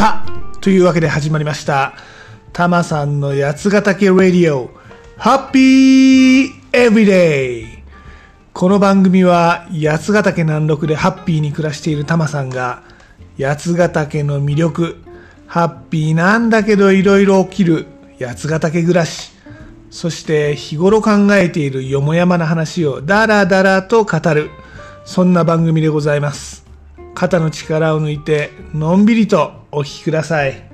さあ、というわけで始まりました。タマさんの八ヶ岳ラディオ、ハッピーエブリデイこの番組は八ヶ岳南麓でハッピーに暮らしているタマさんが八ヶ岳の魅力、ハッピーなんだけどいろいろ起きる八ヶ岳暮らし、そして日頃考えているよもやまな話をダラダラと語る、そんな番組でございます。肩の力を抜いてのんびりとお聞きください。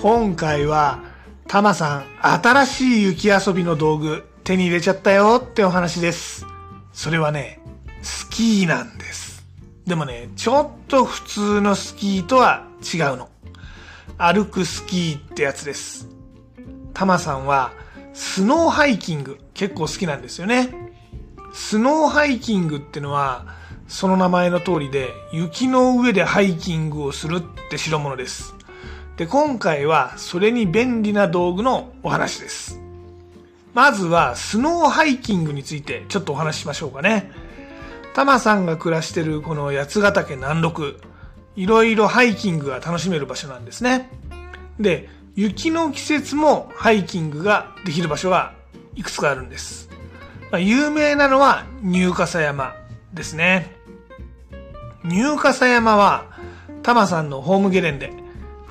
今回はタマさん新しい雪遊びの道具手に入れちゃったよってお話です。それはね、スキーなんです。でもね、ちょっと普通のスキーとは違うの。歩くスキーってやつです。タマさんはスノーハイキング結構好きなんですよね。スノーハイキングってのはその名前の通りで雪の上でハイキングをするって代物です。で、今回はそれに便利な道具のお話です。まずはスノーハイキングについてちょっとお話ししましょうかね。タマさんが暮らしてるこの八ヶ岳南麓、いろいろハイキングが楽しめる場所なんですね。で、雪の季節もハイキングができる場所がいくつかあるんです。まあ、有名なのは入笠山ですね。入笠山はタマさんのホームゲレンデ、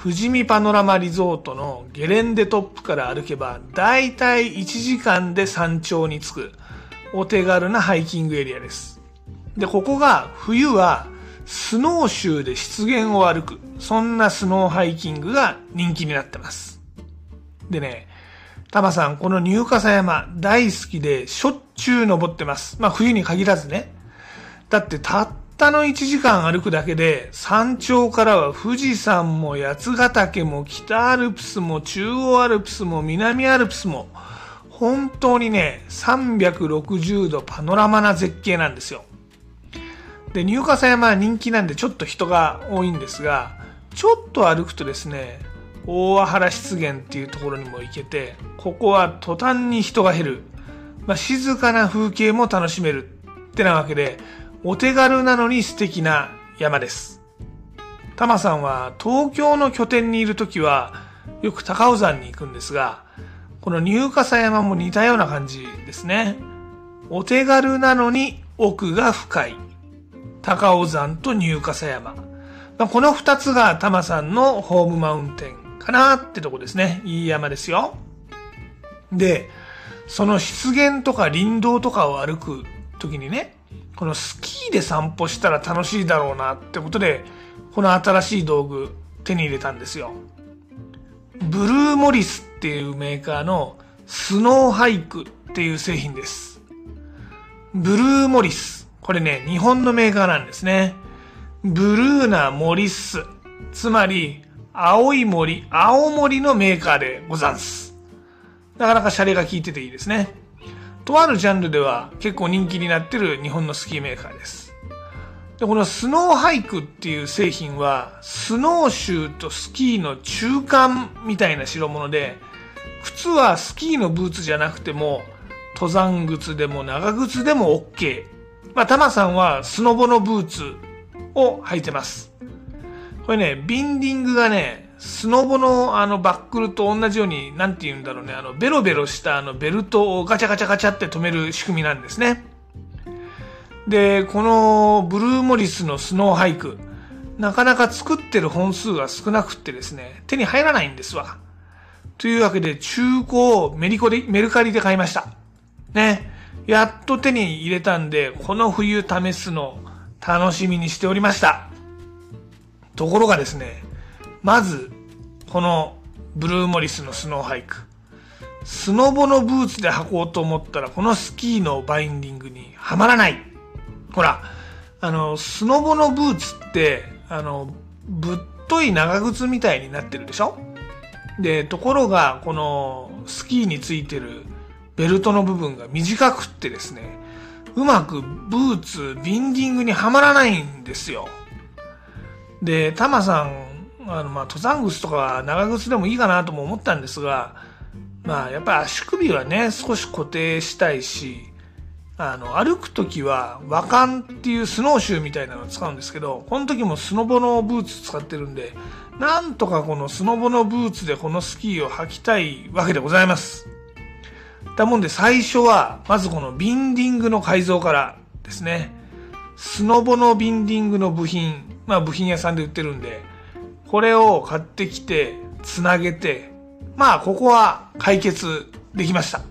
富士見パノラマリゾートのゲレンデトップから歩けばだいたい1時間で山頂に着くお手軽なハイキングエリアです。で、ここが冬はスノーシューで湿原を歩く、そんなスノーハイキングが人気になってます。でね、タマさん、この入笠山大好きでしょっちゅう登ってます。まあ冬に限らずね。だってたったの1時間歩くだけで山頂からは富士山も八ヶ岳も北アルプスも中央アルプスも南アルプスも本当にね、360度パノラマな絶景なんですよ。で、入笠山は人気なんでちょっと人が多いんですが、ちょっと歩くとですね、大和原湿原っていうところにも行けて、ここは途端に人が減る。まあ、静かな風景も楽しめるってなわけで、お手軽なのに素敵な山です。タマさんは東京の拠点にいるときは、よく高尾山に行くんですが、この入笠山も似たような感じですね。お手軽なのに奥が深い。高尾山と入笠山。まあ、この二つがタマさんのホームマウンテンかなってとこですね。いい山ですよ。で、その湿原とか林道とかを歩く時にね、このスキーで散歩したら楽しいだろうなってことで、この新しい道具手に入れたんですよ。ブルーモリスっていうメーカーのスノーハイクっていう製品です。ブルーモリス。これね、日本のメーカーなんですね。ブルーなモリス。つまり、青い森、青森のメーカーでござんす。なかなかシャレが効いてていいですね。とあるジャンルでは結構人気になってる日本のスキーメーカーです。で、このスノーハイクっていう製品は、スノーシューとスキーの中間みたいな代物で、靴はスキーのブーツじゃなくても、登山靴でも長靴でも OK。まあ、タマさんはスノボのブーツを履いてます。これね、ビンディングがね、スノボのあのバックルと同じように、なんて言うんだろうね、あのベロベロしたあのベルトをガチャガチャガチャって止める仕組みなんですね。で、このブルーモリスのスノーハイク、なかなか作ってる本数が少なくってですね、手に入らないんですわ。というわけで、中古をメリコで、メルカリで買いました。ね。やっと手に入れたんで、この冬試すの楽しみにしておりました。ところがですね、まず、このブルーモリスのスノーハイク。スノボのブーツで履こうと思ったら、このスキーのバインディングにはまらない。ほら、あの、スノボのブーツって、あの、ぶっとい長靴みたいになってるでしょ？で、ところが、このスキーについてるベルトの部分が短くってですね、うまくブーツ、ビンディングにはまらないんですよ。で、タマさん、あの、まあ、登山靴とか長靴でもいいかなとも思ったんですが、まあやっぱ足首はね、少し固定したいし、あの、歩くときは和漢っていうスノーシューみたいなのを使うんですけど、この時もスノボのブーツ使ってるんで、なんとかこのスノボのブーツでこのスキーを履きたいわけでございます。だもんで最初は、まずこのビンディングの改造からですね。スノボのビンディングの部品、まあ部品屋さんで売ってるんで、これを買ってきて、つなげて、まあここは解決できました。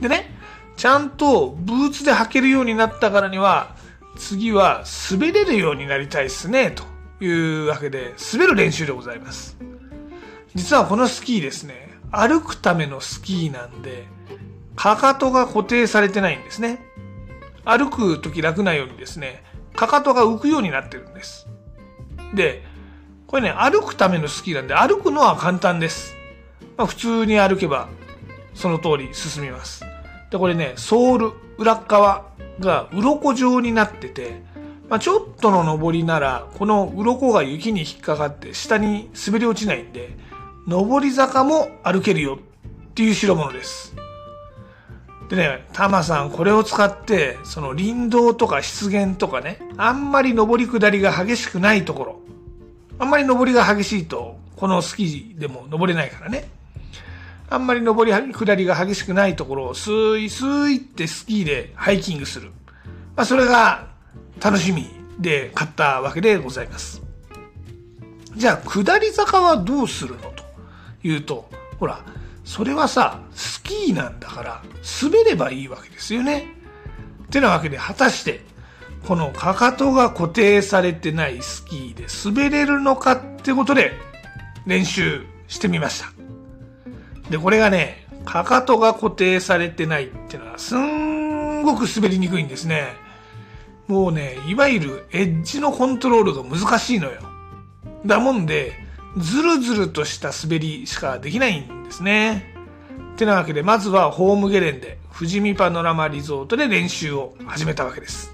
でね、ちゃんとブーツで履けるようになったからには、次は滑れるようになりたいっすね、というわけで、滑る練習でございます。実はこのスキーですね、歩くためのスキーなんで、かかとが固定されてないんですね。歩くとき楽なようにですね、かかとが浮くようになってるんです。で、これね、歩くためのスキーなんで、歩くのは簡単です。まあ、普通に歩けば、その通り進みます。で、これね、ソール、裏側が鱗状になってて、まあ、ちょっとの上りなら、この鱗が雪に引っかかって下に滑り落ちないんで、上り坂も歩けるよっていう代物です。でね、タマさんこれを使って、その林道とか湿原とかね、あんまり上り下りが激しくないところ、あんまり上りが激しいと、このスキーでも登れないからね。あんまり上り下りが激しくないところをスーイスーイってスキーでハイキングする。まあ、それが楽しみで買ったわけでございます。じゃあ、下り坂はどうするの？というと、ほら、それはさ、スキーなんだから、滑ればいいわけですよね。ってなわけで、果たして、このかかとが固定されてないスキーで滑れるのかってことで、練習してみました。で、これがね、かかとが固定されてないっていうのは、すんごく滑りにくいんですね。もうね、いわゆるエッジのコントロールが難しいのよ。だもんで、ずるずるとした滑りしかできないんですね。てなわけで、まずはホームゲレンで、富士見パノラマリゾートで練習を始めたわけです。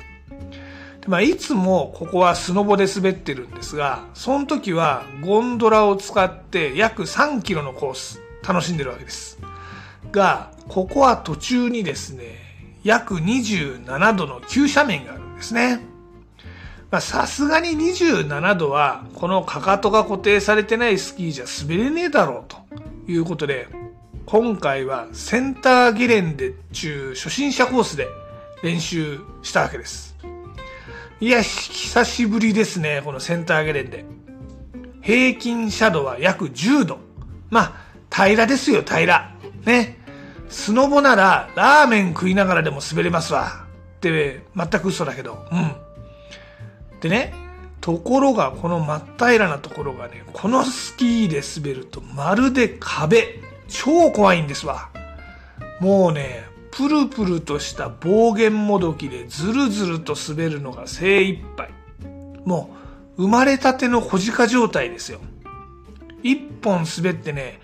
でまあ、いつもここはスノボで滑ってるんですが、その時はゴンドラを使って約3キロのコース、楽しんでるわけです。が、ここは途中にですね、約27度の急斜面があるんですね。まさすがに27度は、このかかとが固定されてないスキーじゃ滑れねえだろうということで、今回はセンターゲレンデ中初心者コースで練習したわけです。いや、久しぶりですね、このセンターゲレンデ。平均斜度は約10度。まあ、平らですよ、平ら。ね。スノボなら、ラーメン食いながらでも滑れますわ。って、全く嘘だけど。うん。でね、ところが、この真っ平らなところがね、このスキーで滑ると、まるで壁。超怖いんですわ。もうね、プルプルとした暴言もどきでずるずると滑るのが精一杯。もう、生まれたての小鹿状態ですよ。一本滑ってね、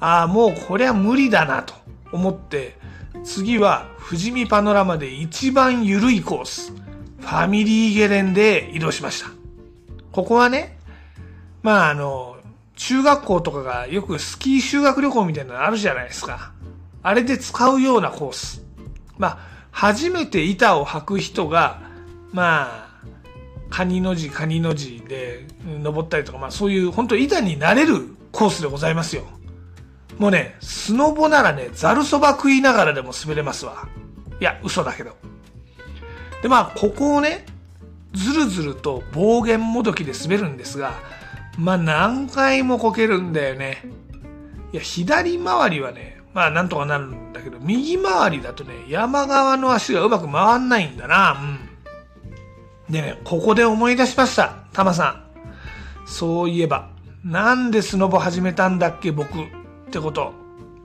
ああ、もうこれは無理だなと思って、次は富士見パノラマで一番緩いコース、ファミリーゲレンで移動しました。ここはね、まああの、中学校とかがよくスキー修学旅行みたいなのあるじゃないですか。あれで使うようなコース。まあ、初めて板を履く人が、まあ、カニの字、カニの字で登ったりとか、まあそういう本当板になれるコースでございますよ。もうね、スノボならね、ザルそば食いながらでも滑れますわ。いや、嘘だけど。で、まあ、ここをね、ずるずると暴言もどきで滑るんですが、まあ、何回もこけるんだよね。いや、左回りはね、まあ、なんとかなるんだけど、右回りだとね、山側の足がうまく回んないんだな。うん。でね、ここで思い出しました。タマさん。そういえば、なんでスノボ始めたんだっけ、僕。ってこと。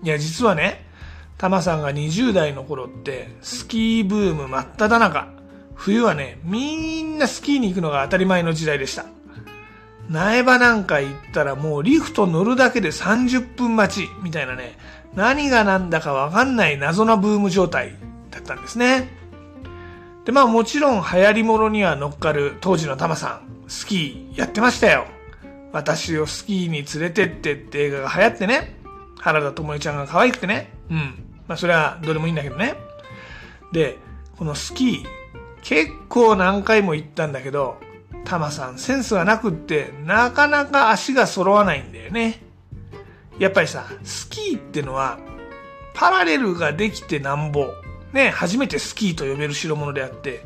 いや、実はね、タマさんが20代の頃って、スキーブーム真っ只中。冬はね、みんなスキーに行くのが当たり前の時代でした。苗場なんか行ったらもうリフト乗るだけで30分待ち、みたいなね、何が何だかわかんない謎なブーム状態だったんですね。で、まあもちろん流行り物には乗っかる当時のタマさん、スキーやってましたよ。私をスキーに連れてってって映画が流行ってね。原田智恵ちゃんが可愛くてね。うん。まあそれはどうでもいいんだけどね。で、このスキー、結構何回も行ったんだけど、タマさんセンスがなくって、なかなか足が揃わないんだよね。やっぱりさ、スキーってのは、パラレルができてなんぼ。ね、初めてスキーと呼べる代物であって、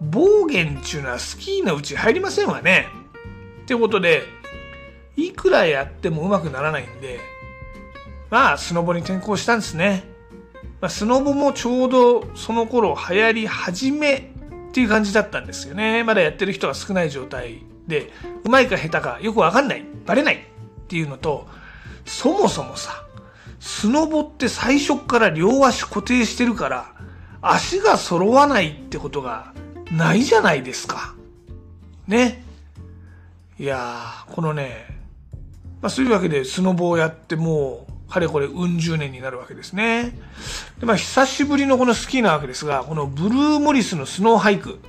暴言っていうのはスキーのうち入りませんわね。ってことで、いくらやってもうまくならないんで、まあ、スノボに転向したんですね。まあ、スノボもちょうどその頃流行り始めっていう感じだったんですよね。まだやってる人が少ない状態で、うまいか下手かよくわかんない、バレないっていうのと、そもそもさ、スノボって最初から両足固定してるから、足が揃わないってことがないじゃないですか。ね。いやー、このね、まあそういうわけでスノボをやっても、かれこれうん十年になるわけですね。で、まあ久しぶりのこのスキーなわけですが、このブルーモリスのスノーハイク。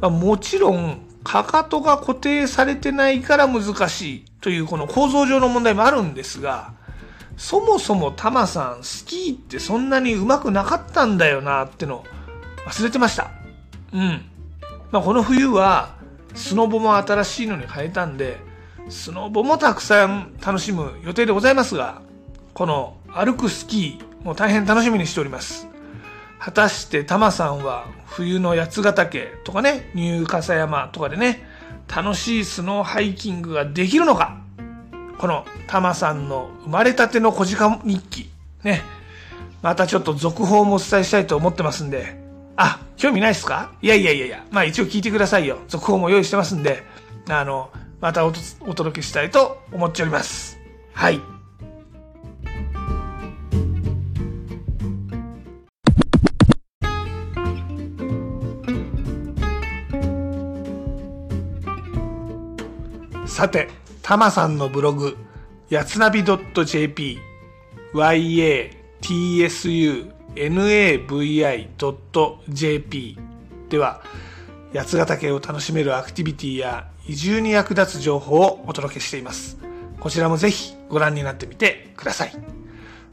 まあ、もちろん、かかとが固定されてないから難しいというこの構造上の問題もあるんですが、そもそもタマさん、スキーってそんなに上手くなかったんだよなっての忘れてました。うん。まあ、この冬はスノボも新しいのに変えたんで、スノボもたくさん楽しむ予定でございますが、この歩くスキーも大変楽しみにしております。果たしてタマさんは冬の八ヶ岳とかね、ニュー笠山とかでね、楽しいスノーハイキングができるのかこのタマさんの生まれたての小鹿日記、ね、またちょっと続報もお伝えしたいと思ってますんで、あ、興味ないっすか？いやいやいやいや、まあ一応聞いてくださいよ。続報も用意してますんで、あの、またお届けしたいと思っております。はい。さて、たまさんのブログ、やつなび .jp、yatsu navi.jp では、八ヶ岳を楽しめるアクティビティや移住に役立つ情報をお届けしています。こちらもぜひご覧になってみてください。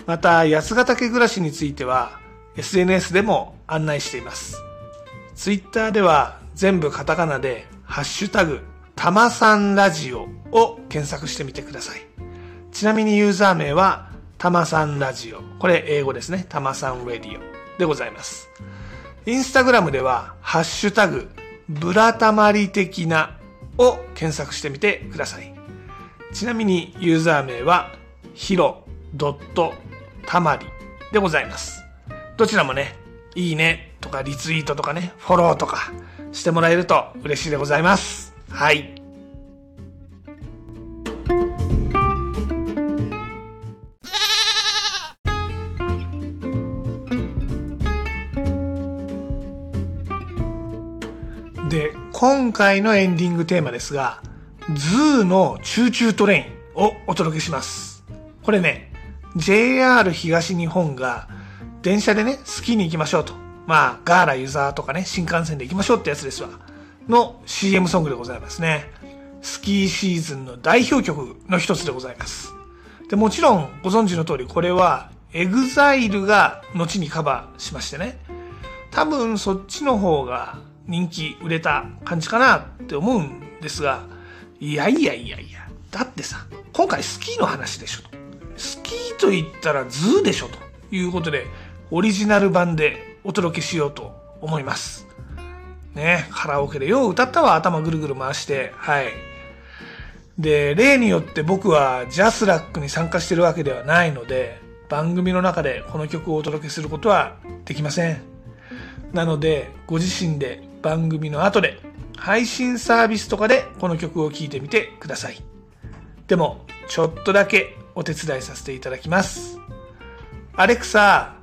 また、八ヶ岳暮らしについては SNS でも案内しています。Twitter では全部カタカナでハッシュタグたまさんラジオを検索してみてください。ちなみにユーザー名はたまさんラジオ。これ英語ですね。たまさんラディオでございます。インスタグラムでは、ハッシュタグ、ブラタマリ的なを検索してみてください。ちなみにユーザー名は、ヒロドットたまりでございます。どちらもね、いいねとかリツイートとかね、フォローとかしてもらえると嬉しいでございます。はい。で、今回のエンディングテーマですが、 ZOO の Choo Choo TRAIN をお届けします。これね、JR 東日本が電車でね、スキーに行きましょうと。まあ、ガーラユーザーとかね、新幹線で行きましょうってやつですわ。の CM ソングでございますね。スキーシーズンの代表曲の一つでございます。で、もちろんご存知の通りこれは EXILE が後にカバーしましてね。多分そっちの方が人気売れた感じかなって思うんですが、いやいやいやいや、だってさ、今回スキーの話でしょと。スキーと言ったら ZOO でしょということで、オリジナル版でお届けしようと思います。ね、カラオケでよう歌ったわ、頭ぐるぐる回して、はい。で、例によって僕は JASRAC に参加してるわけではないので、番組の中でこの曲をお届けすることはできません。なので、ご自身で番組の後で配信サービスとかでこの曲を聴いてみてください。でも、ちょっとだけお手伝いさせていただきます。アレクサ、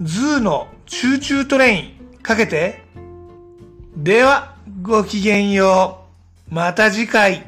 ZOO の Choo Choo TRAIN かけて。では、ごきげんよう。また次回。